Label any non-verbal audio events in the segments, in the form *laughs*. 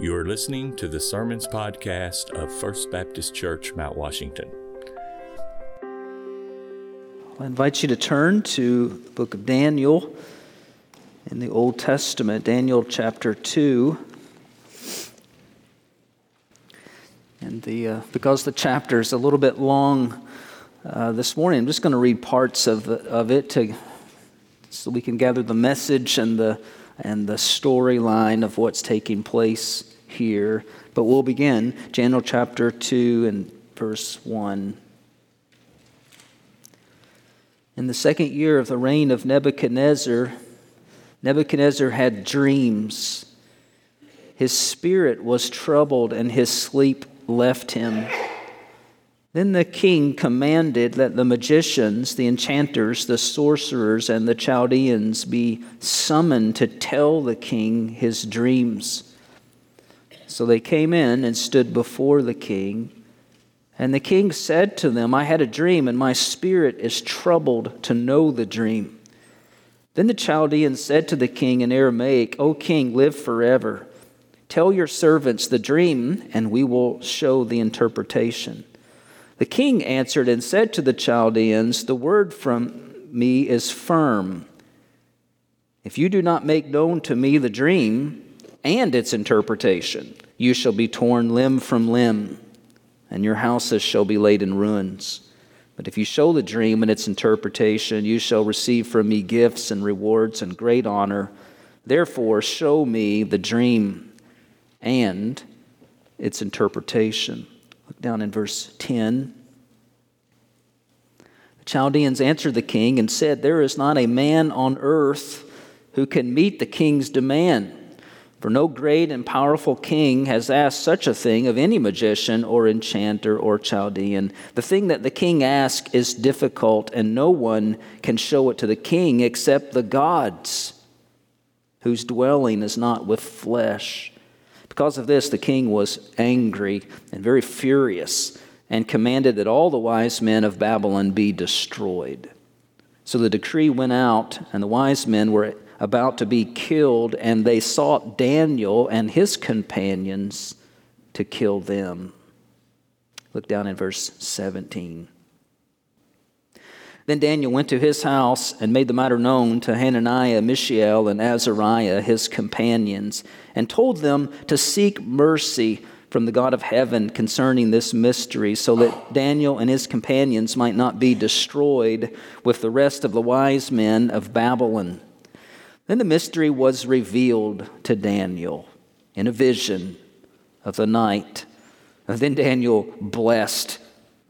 You are listening to the Sermons Podcast of First Baptist Church, Mount Washington. I invite you to turn to the book of Daniel in the Old Testament, Daniel chapter 2. And the, uh, because the chapter is a little bit long uh, this morning, I'm just going to read parts of, of it to, so we can gather the message and the, and the storyline of what's taking place here. But we'll begin Daniel chapter 2 and verse 1. In the second year of the reign of Nebuchadnezzar, Nebuchadnezzar had dreams. His spirit was troubled and his sleep left him. Then the king commanded that the magicians, the enchanters, the sorcerers, and the Chaldeans be summoned to tell the king his dreams. So they came in and stood before the king. And the king said to them, I had a dream, and my spirit is troubled to know the dream. Then the Chaldeans said to the king in Aramaic, O king, live forever. Tell your servants the dream, and we will show the interpretation. The king answered and said to the Chaldeans, The word from me is firm. If you do not make known to me the dream and its interpretation, you shall be torn limb from limb and your houses shall be laid in ruins. But if you show the dream and its interpretation, you shall receive from me gifts and rewards and great honor. Therefore, show me the dream and its interpretation. Look down in verse 10. The Chaldeans answered the king and said, There is not a man on earth who can meet the king's demand. For no great and powerful king has asked such a thing of any magician or enchanter or Chaldean. The thing that the king asks is difficult, and no one can show it to the king except the gods, whose dwelling is not with flesh. Because of this, the king was angry and very furious and commanded that all the wise men of Babylon be destroyed. So the decree went out, and the wise men were about to be killed, and they sought Daniel and his companions to kill them. Look down in verse 17. Then Daniel went to his house and made the matter known to Hananiah, Mishael, and Azariah, his companions, and told them to seek mercy from the God of heaven concerning this mystery, so that Daniel and his companions might not be destroyed with the rest of the wise men of Babylon. Then the mystery was revealed to Daniel in a vision of the night. And then Daniel blessed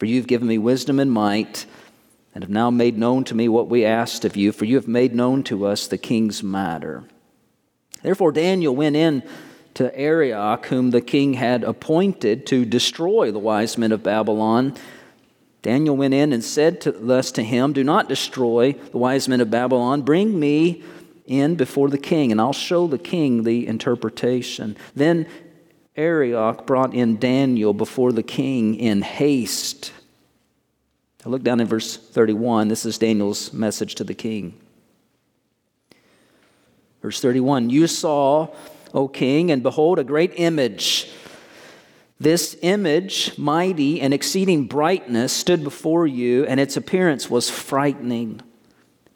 For you've given me wisdom and might, and have now made known to me what we asked of you, for you have made known to us the king's matter. Therefore, Daniel went in to Arioch, whom the king had appointed to destroy the wise men of Babylon. Daniel went in and said to, thus to him, Do not destroy the wise men of Babylon. Bring me in before the king, and I'll show the king the interpretation. Then Arioch brought in Daniel before the king in haste. Now look down in verse 31. This is Daniel's message to the king. Verse 31 You saw, O king, and behold, a great image. This image, mighty and exceeding brightness, stood before you, and its appearance was frightening.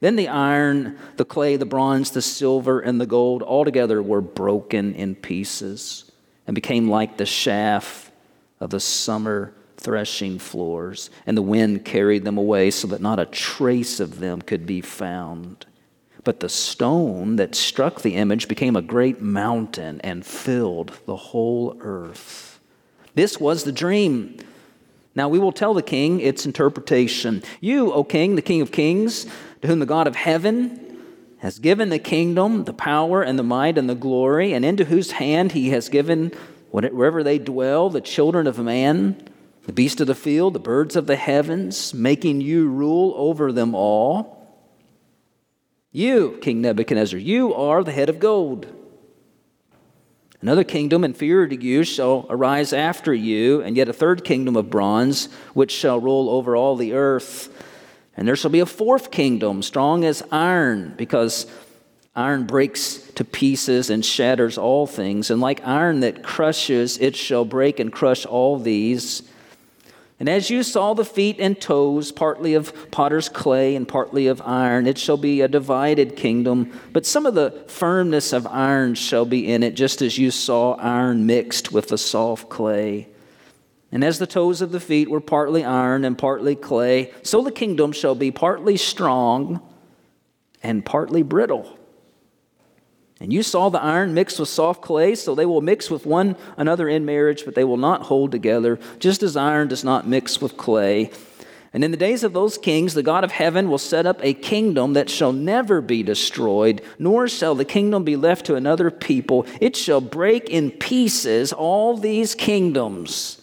Then the iron, the clay, the bronze, the silver, and the gold altogether were broken in pieces and became like the shaft of the summer threshing floors, and the wind carried them away so that not a trace of them could be found. But the stone that struck the image became a great mountain and filled the whole earth. This was the dream. Now we will tell the king its interpretation. You, O king, the king of kings, to whom the God of heaven has given the kingdom, the power, and the might, and the glory, and into whose hand he has given wherever they dwell, the children of man, the beasts of the field, the birds of the heavens, making you rule over them all. You, King Nebuchadnezzar, you are the head of gold. Another kingdom inferior to you shall arise after you, and yet a third kingdom of bronze, which shall rule over all the earth. And there shall be a fourth kingdom, strong as iron, because iron breaks to pieces and shatters all things. And like iron that crushes, it shall break and crush all these. And as you saw the feet and toes, partly of potter's clay and partly of iron, it shall be a divided kingdom. But some of the firmness of iron shall be in it, just as you saw iron mixed with the soft clay. And as the toes of the feet were partly iron and partly clay, so the kingdom shall be partly strong and partly brittle. And you saw the iron mixed with soft clay, so they will mix with one another in marriage, but they will not hold together, just as iron does not mix with clay. And in the days of those kings, the God of heaven will set up a kingdom that shall never be destroyed, nor shall the kingdom be left to another people. It shall break in pieces all these kingdoms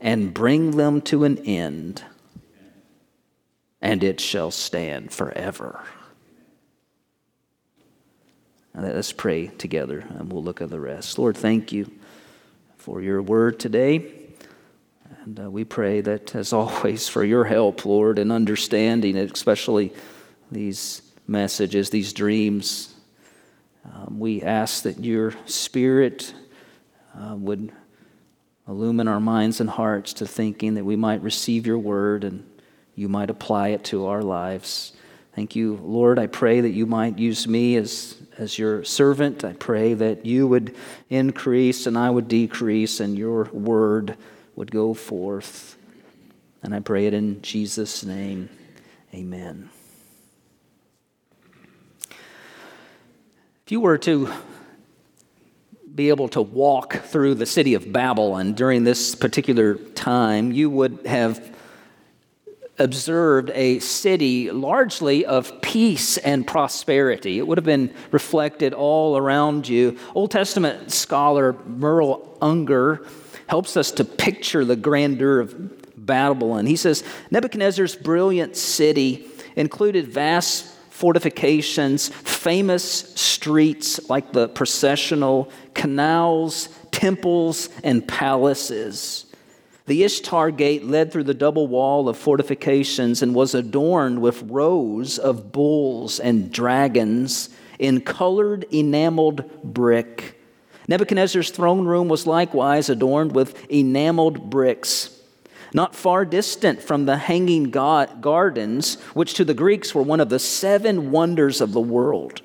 and bring them to an end, and it shall stand forever. Let's pray together and we'll look at the rest. Lord, thank you for your word today. And uh, we pray that, as *laughs* always, for your help, Lord, in understanding it, especially these messages, these dreams. Um, we ask that your spirit uh, would illumine our minds and hearts to thinking that we might receive your word and you might apply it to our lives. Thank you, Lord. I pray that you might use me as as your servant. I pray that you would increase and I would decrease and your word would go forth. And I pray it in Jesus' name. Amen. If you were to be able to walk through the city of Babylon during this particular time, you would have observed a city largely of peace and prosperity. It would have been reflected all around you. Old Testament scholar Merrill Unger helps us to picture the grandeur of Babylon. He says Nebuchadnezzar's brilliant city included vast fortifications, famous streets like the processional, canals, temples, and palaces. The Ishtar gate led through the double wall of fortifications and was adorned with rows of bulls and dragons in colored enameled brick. Nebuchadnezzar's throne room was likewise adorned with enameled bricks. Not far distant from the hanging gardens, which to the Greeks were one of the seven wonders of the world.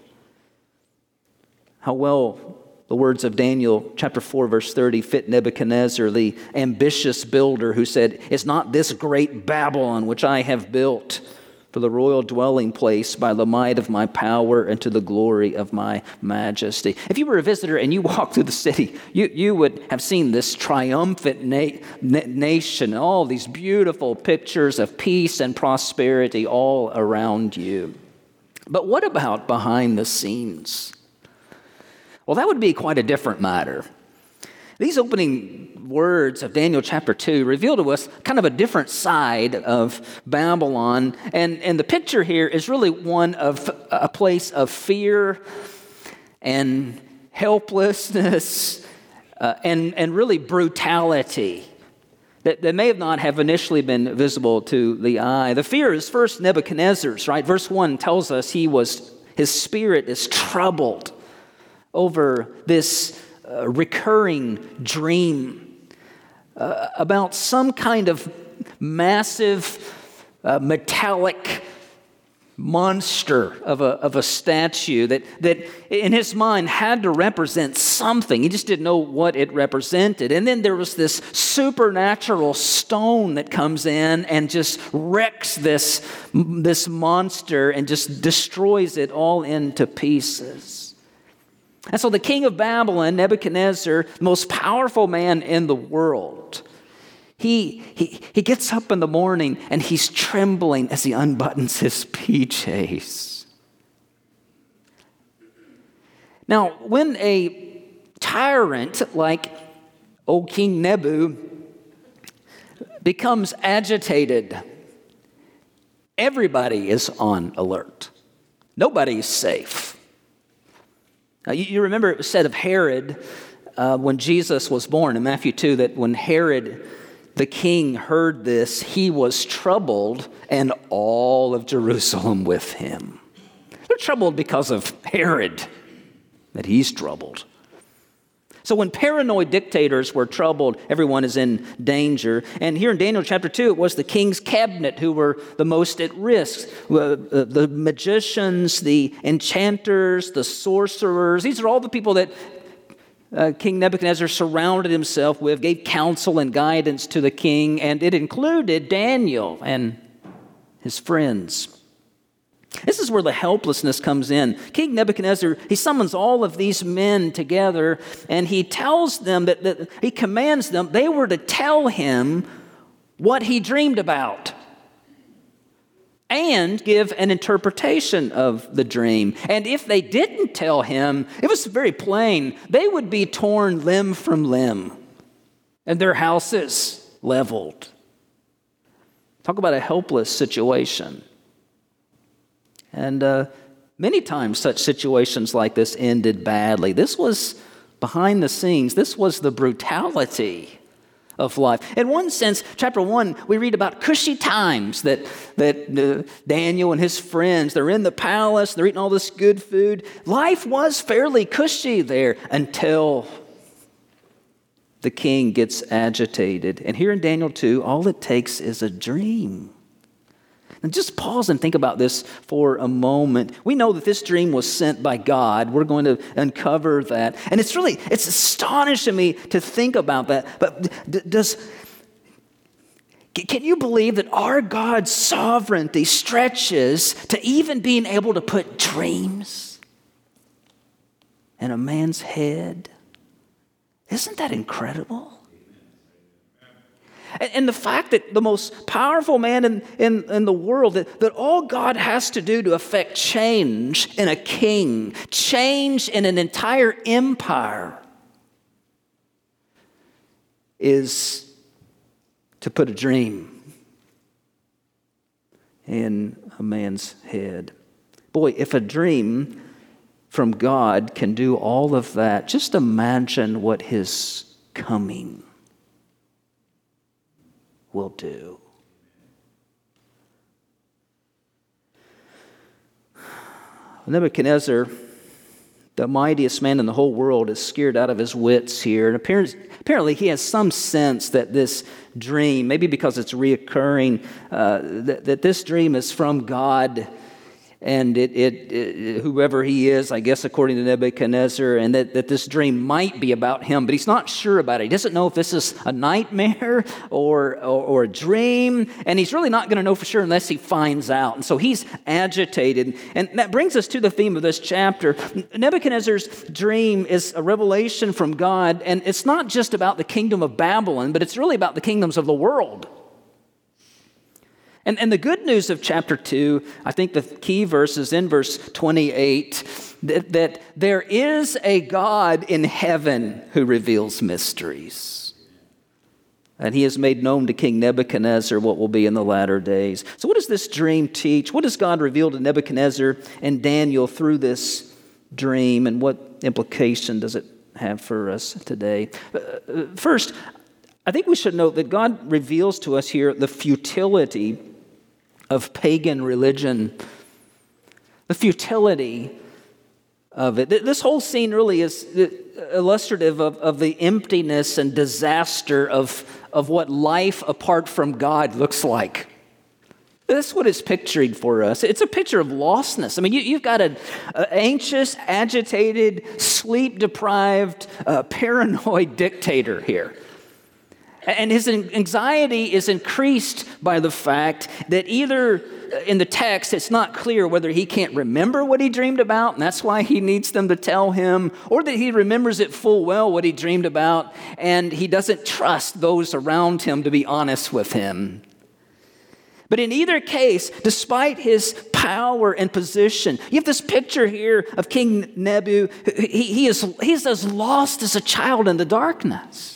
How well the words of Daniel chapter 4 verse 30 fit Nebuchadnezzar the ambitious builder who said it's not this great Babylon which I have built for the royal dwelling place by the might of my power and to the glory of my majesty. If you were a visitor and you walked through the city, you, you would have seen this triumphant na- na- nation, all these beautiful pictures of peace and prosperity all around you. But what about behind the scenes? Well, that would be quite a different matter. These opening words of Daniel chapter 2 reveal to us kind of a different side of Babylon. And, and the picture here is really one of a place of fear and helplessness *laughs* uh, and, and really brutality that, that may have not have initially been visible to the eye. The fear is first Nebuchadnezzar's, right? Verse 1 tells us he was, his spirit is troubled over this recurring dream uh, about some kind of massive uh, metallic monster of a, of a statue that, that in his mind had to represent something. He just didn't know what it represented. And then there was this supernatural stone that comes in and just wrecks this, this monster and just destroys it all into pieces. And so the king of Babylon, Nebuchadnezzar, the most powerful man in the world, he, he, he gets up in the morning and he's trembling as he unbuttons his *laughs* PJs. Now, when a tyrant like old King Nebu becomes agitated, everybody is on alert. Nobody's safe. You, you remember it was said of Herod uh, when Jesus was born in Matthew 2 that when Herod the king heard this, he was troubled, and all of Jerusalem with him. They're troubled because of Herod, that he's troubled. So when paranoid dictators were troubled, everyone is in danger. And here in Daniel chapter 2, it was the king's cabinet who were the most at risk. Uh, the magicians, the enchanters, the sorcerers. These are all the people that uh, King Nebuchadnezzar surrounded himself with, gave counsel and guidance to the king, and it included Daniel and his friends. This is where the helplessness comes in. King Nebuchadnezzar, he summons all of these men together and he tells them that, that he commands them, they were to tell him what he dreamed about and give an interpretation of the dream. And if they didn't tell him, it was very plain, they would be torn limb from limb and their houses leveled. Talk about a helpless situation. And uh, many times, such situations like this ended badly. This was behind the scenes, this was the brutality of life. In one sense, chapter one, we read about cushy times that, that uh, Daniel and his friends, they're in the palace, they're eating all this good food. Life was fairly cushy there until the king gets agitated. And here in Daniel 2, all it takes is a dream. And just pause and think about this for a moment. We know that this dream was sent by God. We're going to uncover that. And it's really, it's astonishing me to think about that. But does, can you believe that our God's sovereignty stretches to even being able to put dreams in a man's head? Isn't that incredible? And the fact that the most powerful man in, in, in, the world, that, that all God has to do to affect change in a king, change in an entire empire, is to put a dream in a man's head. Boy, if a dream from God can do all of that, just imagine what his coming will do. Nebuchadnezzar, the mightiest man in the whole world, is scared out of his wits here. And apparently, he has some sense that this dream, maybe because it's reoccurring, uh, that, that this dream is from God and it, it, it, whoever he is, I guess, according to Nebuchadnezzar, and that, that this dream might be about him, but he's not sure about it. He doesn't know if this is a nightmare *laughs* or, or, or a dream, and he's really not going to know for sure unless he finds out. And so he's agitated. And that brings us to the theme of this chapter. Nebuchadnezzar's dream is a revelation from God, and it's not just about the kingdom of Babylon, but it's really about the kingdoms of the world. And, and the good news of chapter 2, I think the key verse is in verse 28 that, that there is a God in heaven who reveals mysteries. And he has made known to King Nebuchadnezzar what will be in the latter days. So, what does this dream teach? What does God reveal to Nebuchadnezzar and Daniel through this dream? And what implication does it have for us today? Uh, uh, first, I think we should note that God reveals to us here the futility of pagan religion, the futility of it. This whole scene really is illustrative of, of the emptiness and disaster of, of what life apart from God looks like. That's what it's picturing for us. It's a picture of lostness. I mean, you, have got an anxious, agitated, sleep deprived, uh, paranoid *laughs* dictator here. And his anxiety is increased by the fact that either uh, in the text it's not clear whether he can't remember what he dreamed about, and that's why he needs them to tell him, or that he remembers it full well what he dreamed about, and he doesn't trust those around him to be honest with him. But in either case, despite his power and position, you have this picture here of King Nebu. He, he is, he's as lost as a child in the darkness.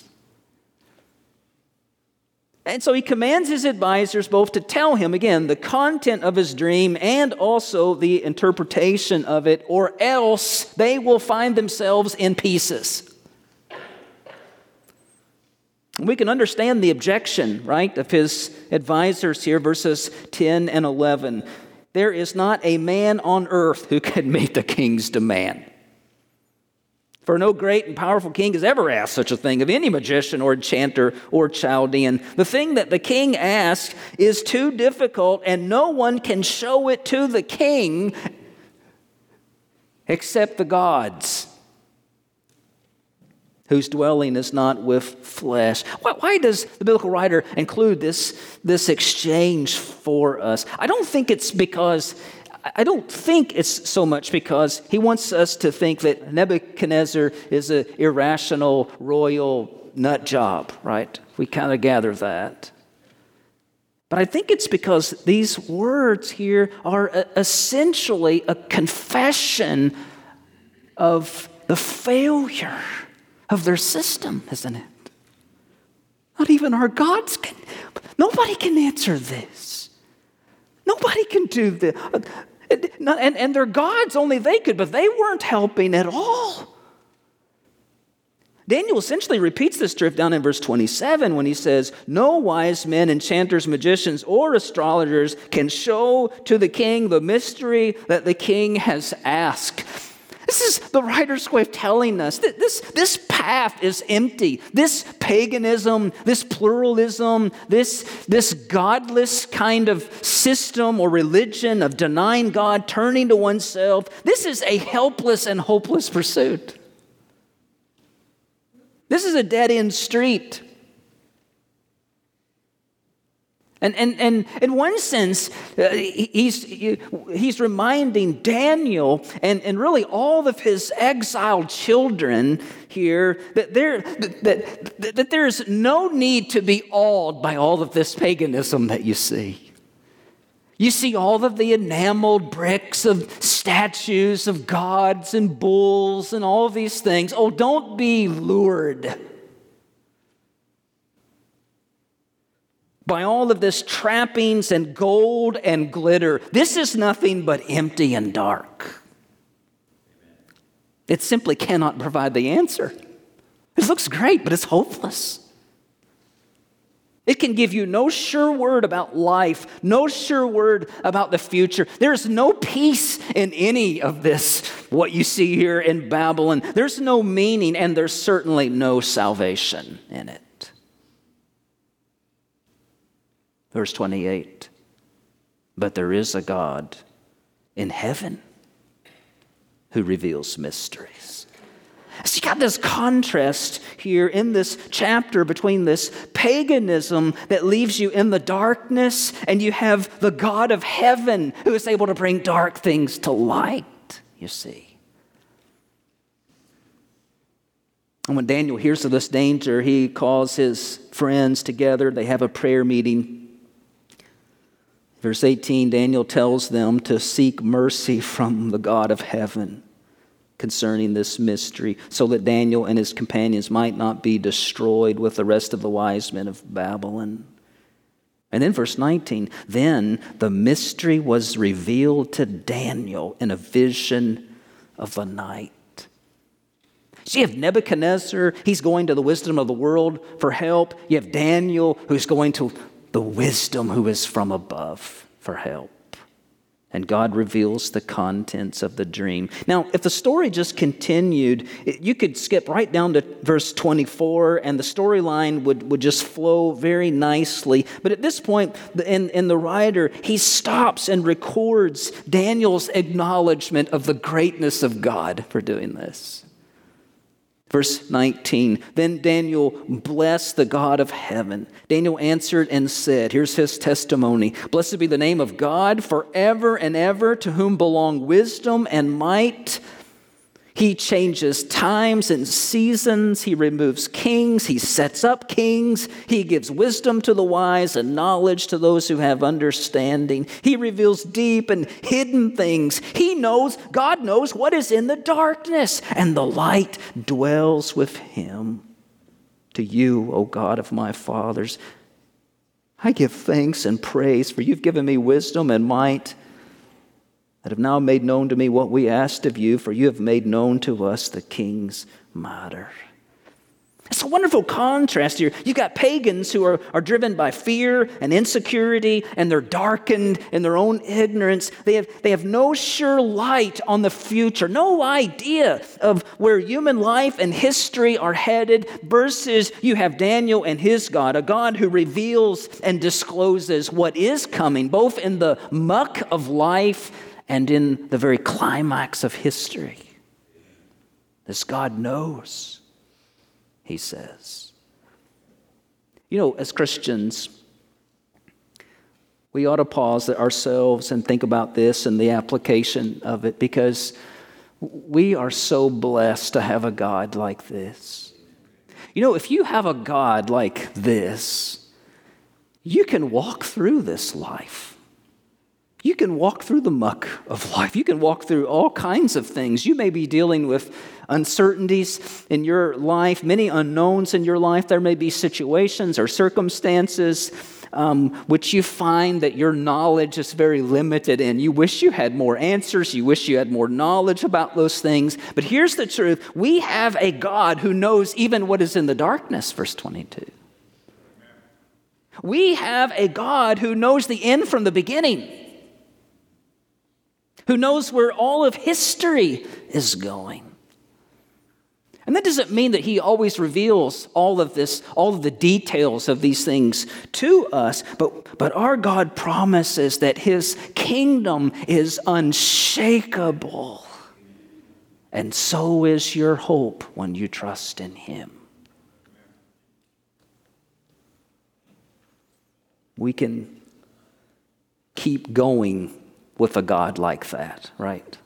And so he commands his advisors both to tell him, again, the content of his dream and also the interpretation of it, or else they will find themselves in pieces. We can understand the objection, right, of his advisors here, verses 10 and 11. There is not a man on earth who can *laughs* meet the king's demand. For no great and powerful king has ever asked such a thing of any magician or enchanter or Chaldean. The thing that the king asks is too difficult, and no one can show it to the king except the gods whose dwelling is not with flesh. Why, why, does the biblical writer include this, this exchange for us? I don't think it's because I don't think it's so much because he wants us to think that Nebuchadnezzar is an irrational royal nut job, right? We kind of gather that. But I think it's because these words here are essentially a confession of the failure of their system, isn't it? Not even our gods can, nobody can answer this. Nobody can do this. Uh, and, and their gods, only they could, but they weren't helping at all. Daniel essentially repeats this drift down in verse 27 when he says, No wise men, enchanters, magicians, or astrologers can show to the king the mystery that the king has asked. This is the writer's way of telling us that this, this path is empty. This paganism, this pluralism, this, this godless kind of system or religion of denying God, turning to oneself, this is a helpless and hopeless pursuit. This is a dead end street. And, and, and in one sense, uh, he's, he's reminding Daniel and, and really all of his exiled children here that, there, that, that, that there's no need to be awed by all of this paganism that you see. You see all of the enameled bricks of statues of gods and bulls and all these things. Oh, don't be lured by all of this trappings and gold and glitter. This is nothing but empty and dark. It simply cannot provide the answer. It looks great, but it's hopeless. It can give you no sure word about life, no sure word about the future. There's no peace in any of this, what you see here in Babylon. There's no meaning, and there's certainly no salvation in it. Verse 28 But there is a God in heaven who reveals mysteries. So you got this contrast here in this chapter between this paganism that leaves you in the darkness, and you have the God of heaven who is able to bring dark things to light, you see. And when Daniel hears of this danger, he calls his friends together. They have a prayer meeting. Verse 18, Daniel tells them to seek mercy from the God of heaven concerning this mystery, so that Daniel and his companions might not be destroyed with the rest of the wise men of Babylon. And then, verse 19, then the mystery was revealed to Daniel in a vision of the night. So you have Nebuchadnezzar, he's going to the wisdom of the world for help. You have Daniel, who's going to the wisdom who is from above for help. and God reveals the contents of the dream. Now, if the story just continued, you could skip right down to verse 24 and the storyline would, would just flow very nicely. But at this point, in, in the writer, he stops and records Daniel's acknowledgement of the greatness of God for doing this. Verse 19 Then Daniel blessed the God of heaven. Daniel answered and said, Here's his testimony Blessed be the name of God forever and ever, to whom belong wisdom and might he changes times and seasons. He removes kings. He sets up kings. He gives wisdom to the wise and knowledge to those who have understanding. He reveals deep and hidden things. He knows, God knows what is in the darkness, and the light dwells with him. To you, O God of my fathers, I give thanks and praise, for you've given me wisdom and might that have now made known to me what we asked of you, for you have made known to us the king's matter. It's a wonderful contrast here. You've got pagans who are, are driven by fear and insecurity, and they're darkened in their own ignorance. They have, they have no sure light on the future, no idea of where human life and history are headed, versus you have Daniel and his God, a God who reveals and discloses what is coming, both in the muck of life and in the very climax of history. This God knows, he says. You know, as Christians, we ought to pause ourselves and think about this and the application of it because we are so blessed to have a God like this. You know, if you have a God like this, you can walk through this life. You can walk through the muck of life. You can walk through all kinds of things. You may be dealing with uncertainties in your life, many unknowns in your life. There may be situations or circumstances um, which you find that your knowledge is very limited in. You wish you had more answers. You wish you had more knowledge about those things. But here's the truth we have a God who knows even what is in the darkness, verse 22. We have a God who knows the end from the beginning who knows where all of history is going. And that doesn't mean that he always reveals all of this, all of the details of these things to us, but, but our God promises that his kingdom is unshakable. And so is your hope when you trust in him. We can keep going with a God like that, right?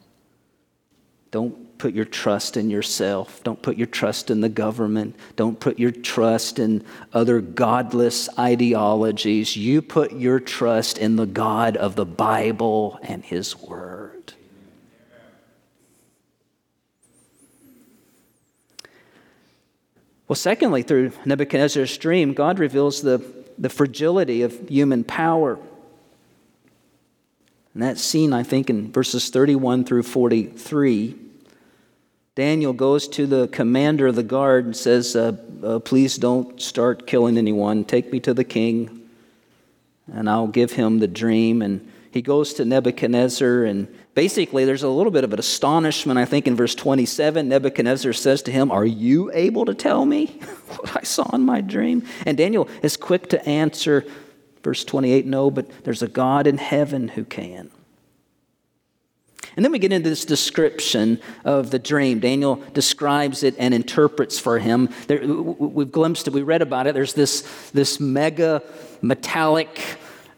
Don't put your trust in yourself. Don't put your trust in the government. Don't put your trust in other godless ideologies. You put your trust in the God of the Bible and His Word. Well, secondly, through Nebuchadnezzar's dream, God reveals the, the fragility of human power. And that scene, I think, in verses 31 through 43, Daniel goes to the commander of the guard and says, uh, uh, Please don't start killing anyone. Take me to the king, and I'll give him the dream. And he goes to Nebuchadnezzar, and basically, there's a little bit of an astonishment, I think, in verse 27. Nebuchadnezzar says to him, Are you able to tell me *laughs* what I saw in my dream? And Daniel is quick to answer, Verse 28 no, but there's a God in heaven who can. And then we get into this description of the dream. Daniel describes it and interprets for him. There, we've glimpsed it, we read about it. There's this, this mega metallic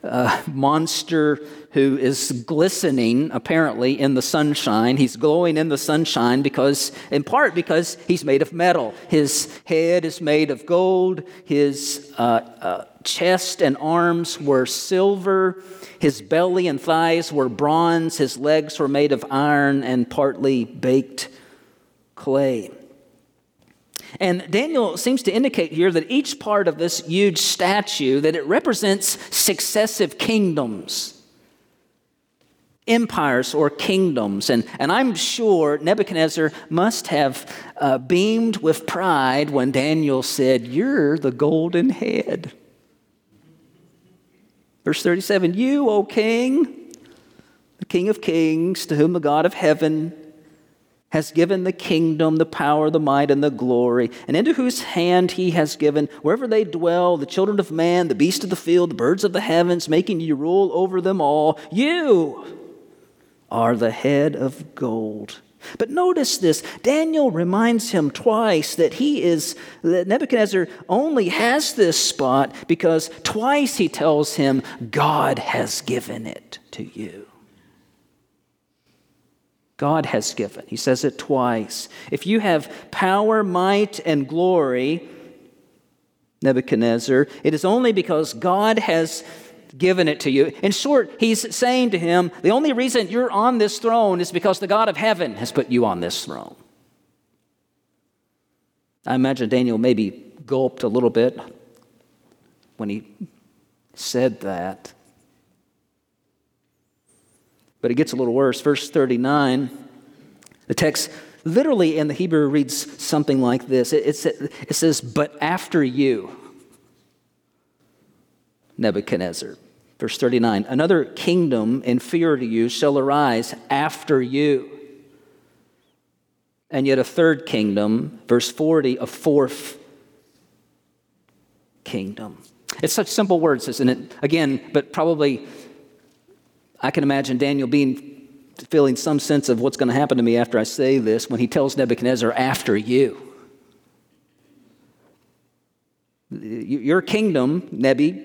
uh, monster who is glistening apparently in the sunshine. He's glowing in the sunshine because, in part, because he's made of metal. His head is made of gold. His uh, uh, chest and arms were silver. His belly and thighs were bronze. His legs were made of iron and partly baked clay. And Daniel seems to indicate here that each part of this huge statue that it represents successive kingdoms empires or kingdoms. And, and I'm sure Nebuchadnezzar must have uh, beamed with pride when Daniel said, You're the golden head. Verse 37 You, O king, the King of kings, to whom the God of heaven has given the kingdom, the power, the might, and the glory, and into whose hand he has given, wherever they dwell, the children of man, the beasts of the field, the birds of the heavens, making you rule over them all. You are the head of gold. But notice this Daniel reminds him twice that he is, that Nebuchadnezzar only has this spot because twice he tells him, God has given it to you. God has given. He says it twice. If you have power, might, and glory, Nebuchadnezzar, it is only because God has given it to you. In short, he's saying to him, the only reason you're on this throne is because the God of heaven has put you on this throne. I imagine Daniel maybe gulped a little bit when he said that. But it gets a little worse. Verse 39, the text literally in the Hebrew reads something like this it, it says, But after you, Nebuchadnezzar. Verse 39 Another kingdom inferior to you shall arise after you. And yet a third kingdom, verse 40, a fourth kingdom. It's such simple words, isn't it? Again, but probably I can imagine Daniel being feeling some sense of what's going to happen to me after I say this when he tells Nebuchadnezzar, after you. Your kingdom, Nebi,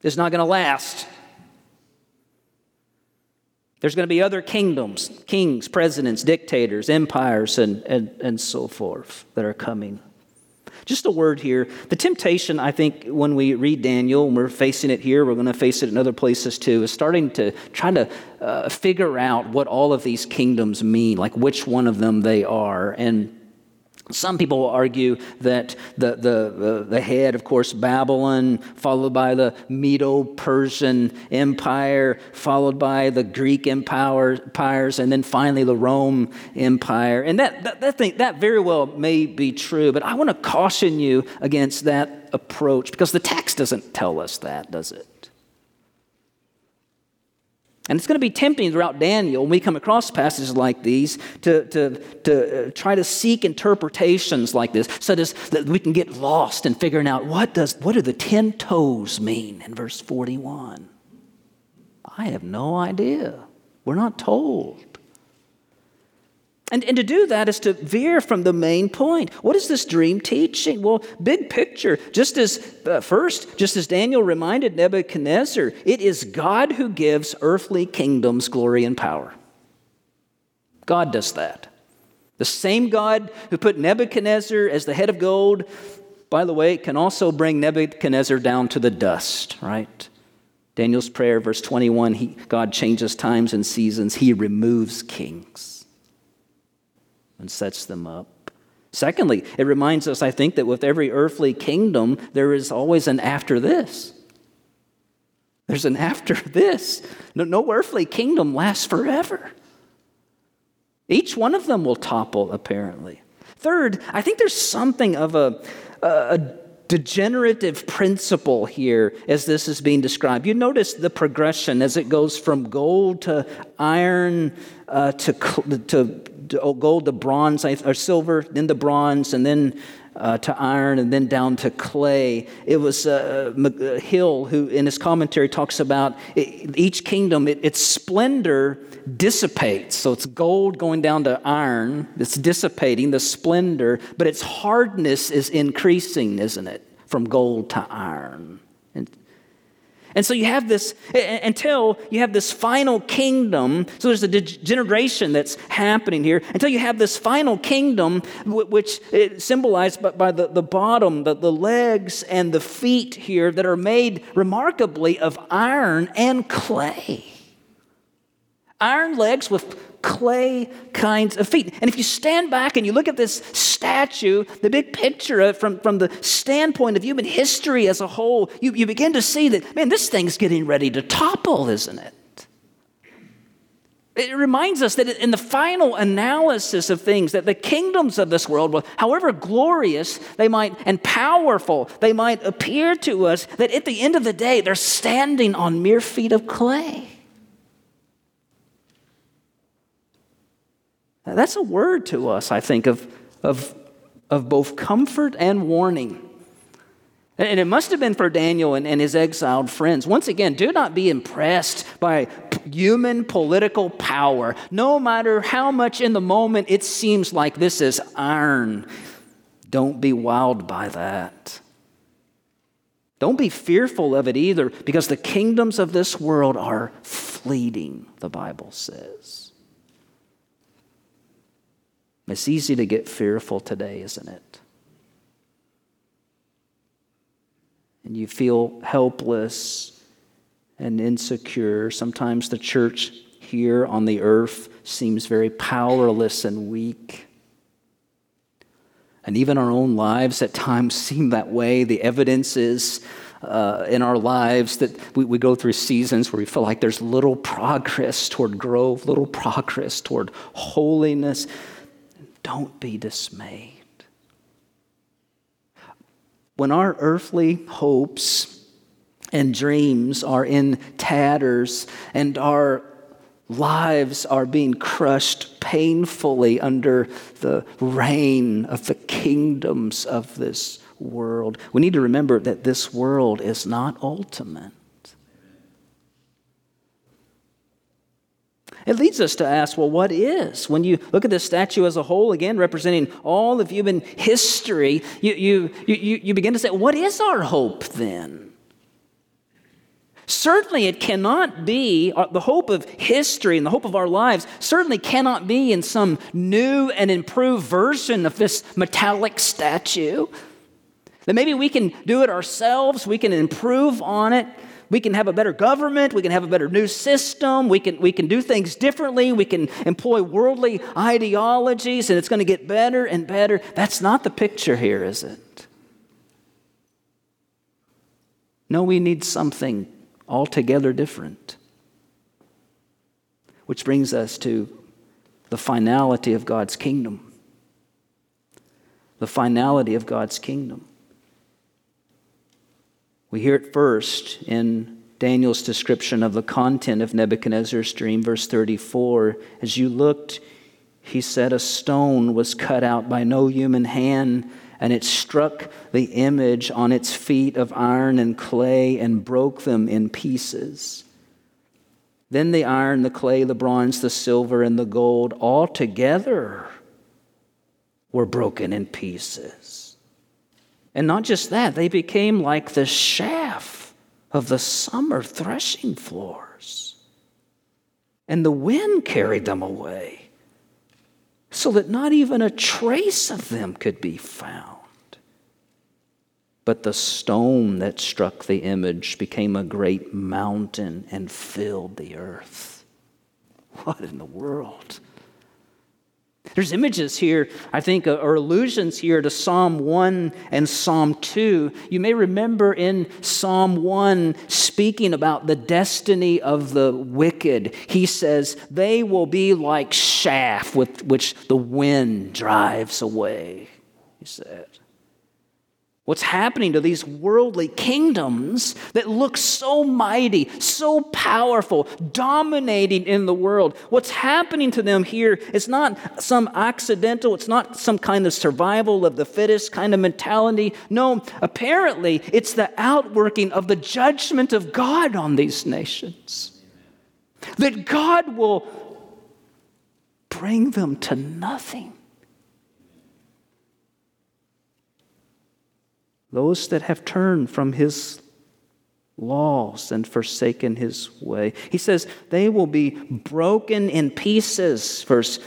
is not going to last. There's going to be other kingdoms, kings, presidents, dictators, empires, and, and, and so forth that are coming. Just a word here. The temptation, I think, when we read Daniel, and we're facing it here, we're going to face it in other places too, is starting to try to uh, figure out what all of these kingdoms mean, like which one of them they are. And some people will argue that the, the, the head, of course, Babylon, followed by the Medo Persian Empire, followed by the Greek empires, and then finally the Rome Empire. And that, that, that, thing, that very well may be true, but I want to caution you against that approach because the text doesn't tell us that, does it? And it's going to be tempting throughout Daniel when we come across passages like these to, to, to uh, try to seek interpretations like this so that we can get lost in figuring out what, does, what do the ten toes mean in verse 41. I have no idea. We're not told. And, and to do that is to veer from the main point. What is this dream teaching? Well, big picture, just as uh, first, just as Daniel reminded Nebuchadnezzar, it is God who gives earthly kingdoms glory and power. God does that. The same God who put Nebuchadnezzar as the head of gold, by the way, can also bring Nebuchadnezzar down to the dust, right? Daniel's prayer, verse 21 he, God changes times and seasons, He removes kings and sets them up. Secondly, it reminds us, I think, that with every earthly kingdom, there is always an after this. There's an after *laughs* this. No, no earthly kingdom lasts forever. Each one of them will topple, apparently. Third, I think there's something of a, a degenerative principle here as this is being described. You notice the progression as it goes from gold to iron uh, to, to gold to bronze or silver, then the bronze, and then uh, to iron, and then down to clay. It was uh, uh Hill who, in his commentary, talks about it, each kingdom, it, its splendor dissipates. So it's gold going down to iron, it's dissipating the splendor, but its hardness is increasing, isn't it? From gold to iron. And so you have this, until you have this final kingdom, so there's a degeneration that's happening here, until you have this final kingdom, which symbolized by the, the bottom, the, the legs, and the feet here that are made remarkably of iron and clay. Iron legs with clay kinds of feet. And if you stand back and you look at this statue, the big picture from, from the standpoint of human history as a whole, you, you begin to see that, man, this thing's getting ready to topple, isn't it? It reminds us that in the final analysis of things, that the kingdoms of this world, however glorious they might and powerful they might appear to us, that at the end of the day, they're standing on mere feet of clay. That's a word to us, I think, of, of, of both comfort and warning. And it must have been for Daniel and, and his exiled friends. Once again, do not be impressed by human political power, no matter how much in the moment it seems like this is iron. Don't be wild by that. Don't be fearful of it either, because the kingdoms of this world are fleeting, the Bible says. It's easy to get fearful today, isn't it? And you feel helpless and insecure. Sometimes the church here on the earth seems very powerless and weak. And even our own lives at times seem that way. The evidence is uh, in our lives that we, we go through seasons where we feel like there's little progress toward growth, little progress toward holiness. Don't be dismayed. When our earthly hopes and dreams are in tatters and our lives are being crushed painfully under the reign of the kingdoms of this world. We need to remember that this world is not ultimate. It leads us to ask, well, what is? When you look at this statue as a whole, again, representing all of human history, you, you, you, you begin to say, what is our hope then? Certainly, it cannot be uh, the hope of history and the hope of our lives, certainly cannot be in some new and improved version of this metallic statue. That maybe we can do it ourselves, we can improve on it. We can have a better government, we can have a better new system, we can, we can do things differently, we can employ worldly ideologies, and it's going to get better and better. That's not the picture here, is it? No, we need something altogether different. Which brings us to the finality of God's kingdom. The finality of God's kingdom. We hear it first in Daniel's description of the content of Nebuchadnezzar's dream, verse 34. As you looked, he said, A stone was cut out by no human hand and it struck the image on its feet of iron and clay and broke them in pieces. Then the iron, the clay, the bronze, the silver, and the gold all together were broken in pieces. And not just that, they became like the chaff of the summer threshing floors. And the wind carried them away so that not even a trace of them could be found. But the stone that struck the image became a great mountain and filled the earth. What in the world? There's images here, I think, uh, or allusions here to Psalm 1 and Psalm 2. You may remember in Psalm 1 speaking about the destiny of the wicked. He says, They will be like chaff with which the wind drives away, he said. What's happening to these worldly kingdoms that look so mighty, so powerful, dominating in the world? What's happening to them here is not some accidental, it's not some kind of survival of the fittest kind of mentality. No, apparently, it's the outworking of the judgment of God on these nations. That God will bring them to nothing. Those that have turned from his laws and forsaken his way. He says they will be broken in pieces, verse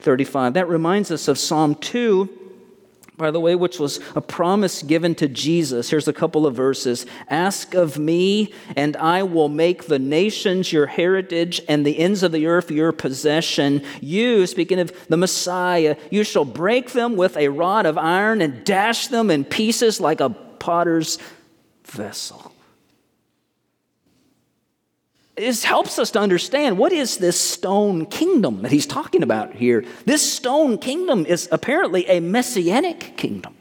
35. That reminds us of Psalm 2 by the way, which was a promise given to Jesus. Here's a couple of verses Ask of me, and I will make the nations your heritage and the ends of the earth your possession. You, speaking of the Messiah, you shall break them with a rod of iron and dash them in pieces like a potter's vessel. This helps us to understand what is this stone kingdom that he's talking about here. This stone kingdom is apparently a messianic kingdom.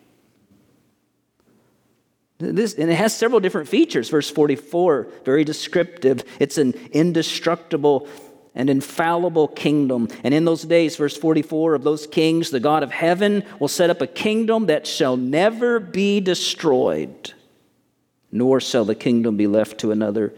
This, and it has several different features. Verse 44, very descriptive. It's an indestructible and infallible kingdom. And in those days, verse 44, of those kings, the God of heaven will set up a kingdom that shall never be destroyed, nor shall the kingdom be left to another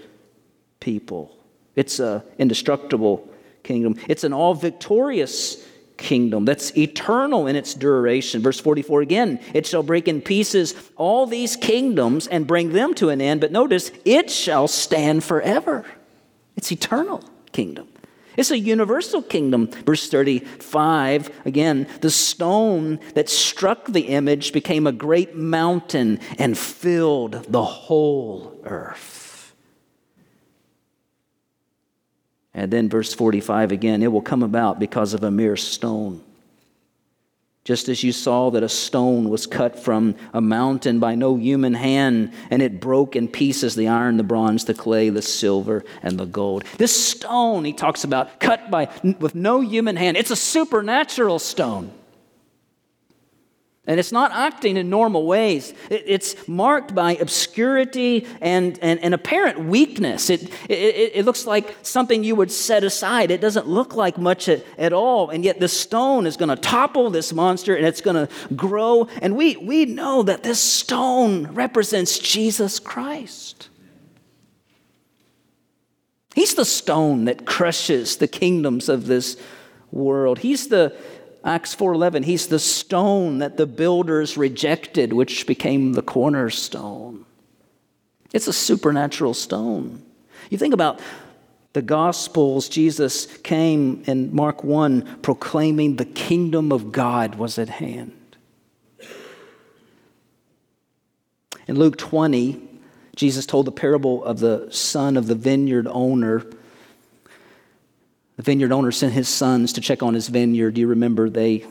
people. It's an indestructible kingdom, it's an all victorious kingdom that's eternal in its duration. Verse 44 again, it shall break in pieces all these kingdoms and bring them to an end. But notice, it shall stand forever. It's eternal kingdom. It's a universal kingdom. Verse 35 again, the stone that struck the image became a great mountain and filled the whole earth. And then verse 45 again, it will come about because of a mere stone. Just as you saw that a stone was cut from a mountain by no human hand, and it broke in pieces the iron, the bronze, the clay, the silver, and the gold. This stone, he talks about, cut by with no human hand. It's a supernatural stone. And it's not acting in normal ways. It's marked by obscurity and, and, and apparent weakness. It, it, it, looks like something you would set aside. It doesn't look like much at, at all. And yet, the stone is going to topple this monster and it's going to grow. And we, we know that this stone represents Jesus Christ. He's the stone that crushes the kingdoms of this world. He's the Acts 4:11 he's the stone that the builders rejected which became the cornerstone. It's a supernatural stone. You think about the gospels Jesus came in Mark 1 proclaiming the kingdom of God was at hand. In Luke 20 Jesus told the parable of the son of the vineyard owner vineyard owner sent his sons to check on his vineyard. Do you remember they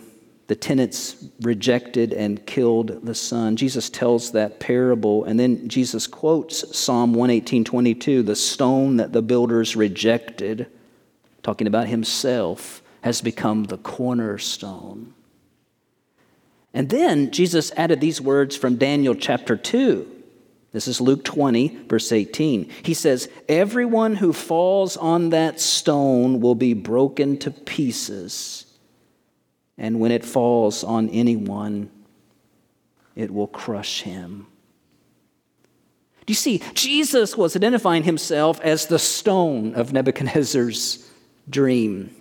the tenants rejected and killed the son. Jesus tells that parable, and then Jesus quotes Psalm 118 22, the stone that the builders rejected, talking about himself, has become the cornerstone. And then Jesus added these words from Daniel chapter 2. This is Luke 20, verse 18. He says, Everyone who falls on that stone will be broken to pieces, and when it falls on anyone, it will crush him. Do you see? Jesus was identifying himself as the stone of Nebuchadnezzar's dream.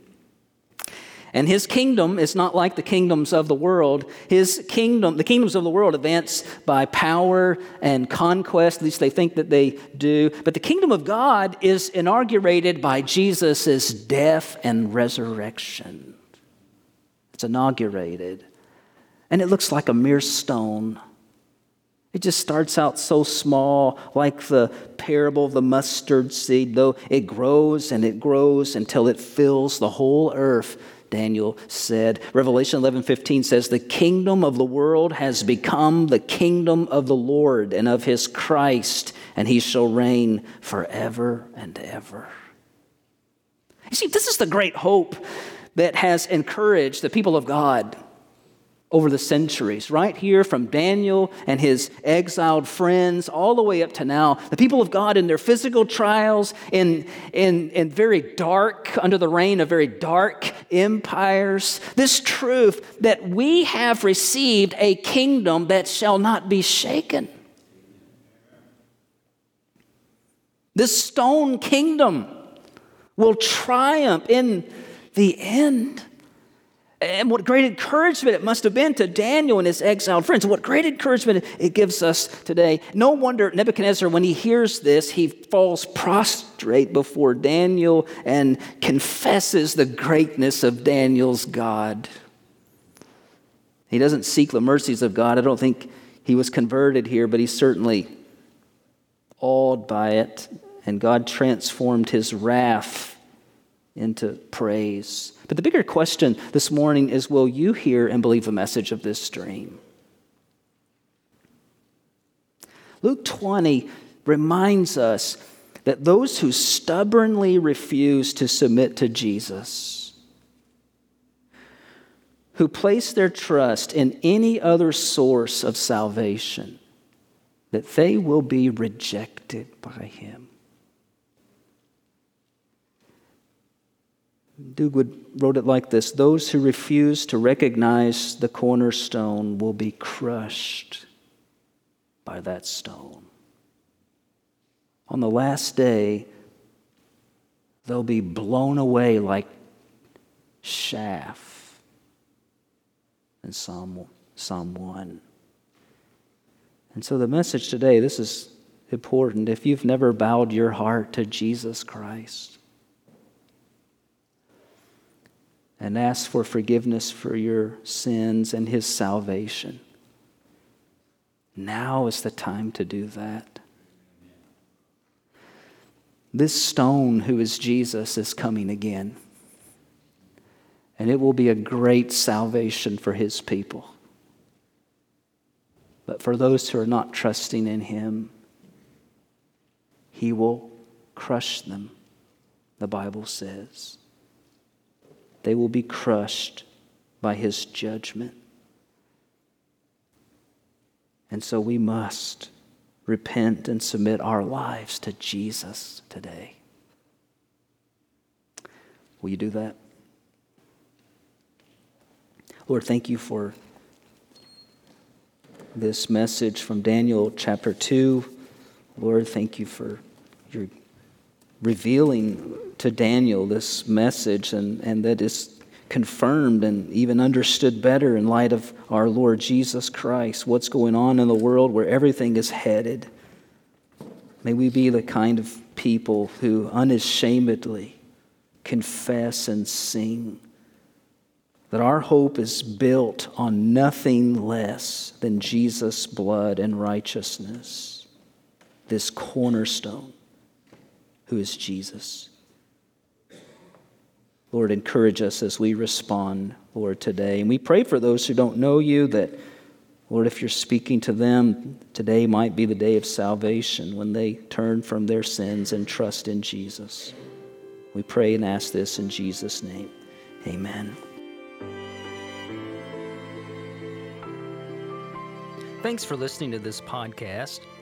And his kingdom is not like the kingdoms of the world. His kingdom, the kingdoms of the world advance by power and conquest, at least they think that they do. But the kingdom of God is inaugurated by Jesus' death and resurrection. It's inaugurated. And it looks like a mere stone. It just starts out so small, like the parable of the mustard seed, though it grows and it grows until it fills the whole earth Daniel said. Revelation 11:15 says the kingdom of the world has become the kingdom of the Lord and of his Christ and he shall reign forever and ever. You see this is the great hope that has encouraged the people of God over the centuries, right here from Daniel and his exiled friends all the way up to now. The people of God in their physical trials, in, in, in very dark, under the reign of very dark empires. This truth that we have received a kingdom that shall not be shaken. This stone kingdom will triumph in the end. And what great encouragement it must have been to Daniel and his exiled friends. What great encouragement it gives us today. No wonder Nebuchadnezzar, when he hears this, he falls prostrate before Daniel and confesses the greatness of Daniel's God. He doesn't seek the mercies of God. I don't think he was converted here, but he's certainly awed by it. And God transformed his wrath into praise. But the bigger question this morning is will you hear and believe the message of this dream? Luke 20 reminds us that those who stubbornly refuse to submit to Jesus, who place their trust in any other source of salvation, that they will be rejected by him. Duguid wrote it like this Those who refuse to recognize the cornerstone will be crushed by that stone. On the last day, they'll be blown away like chaff in Psalm, Psalm 1. And so, the message today this is important. If you've never bowed your heart to Jesus Christ and ask for forgiveness for your sins and his salvation, now is the time to do that. This stone, who is Jesus, is coming again. And it will be a great salvation for his people. But for those who are not trusting in him, he will crush them, the Bible says. They will be crushed by his judgment. And so we must repent and submit our lives to Jesus today. Will you do that? Lord, thank you for this message from Daniel chapter 2. Lord, thank you for you're revealing to Daniel this message and, and that is confirmed and even understood better in light of our Lord Jesus Christ, what's going on in the world where everything is headed. May we be the kind of people who unashamedly confess and sing that our hope is built on nothing less than Jesus' blood and righteousness, this cornerstone who is Jesus. Lord, encourage us as we respond, Lord, today. And we pray for those who don't know you that, Lord, if you're speaking to them, today might be the day of salvation when they turn from their sins and trust in Jesus. We pray and ask this in Jesus' name. Amen. Thanks for listening to this podcast.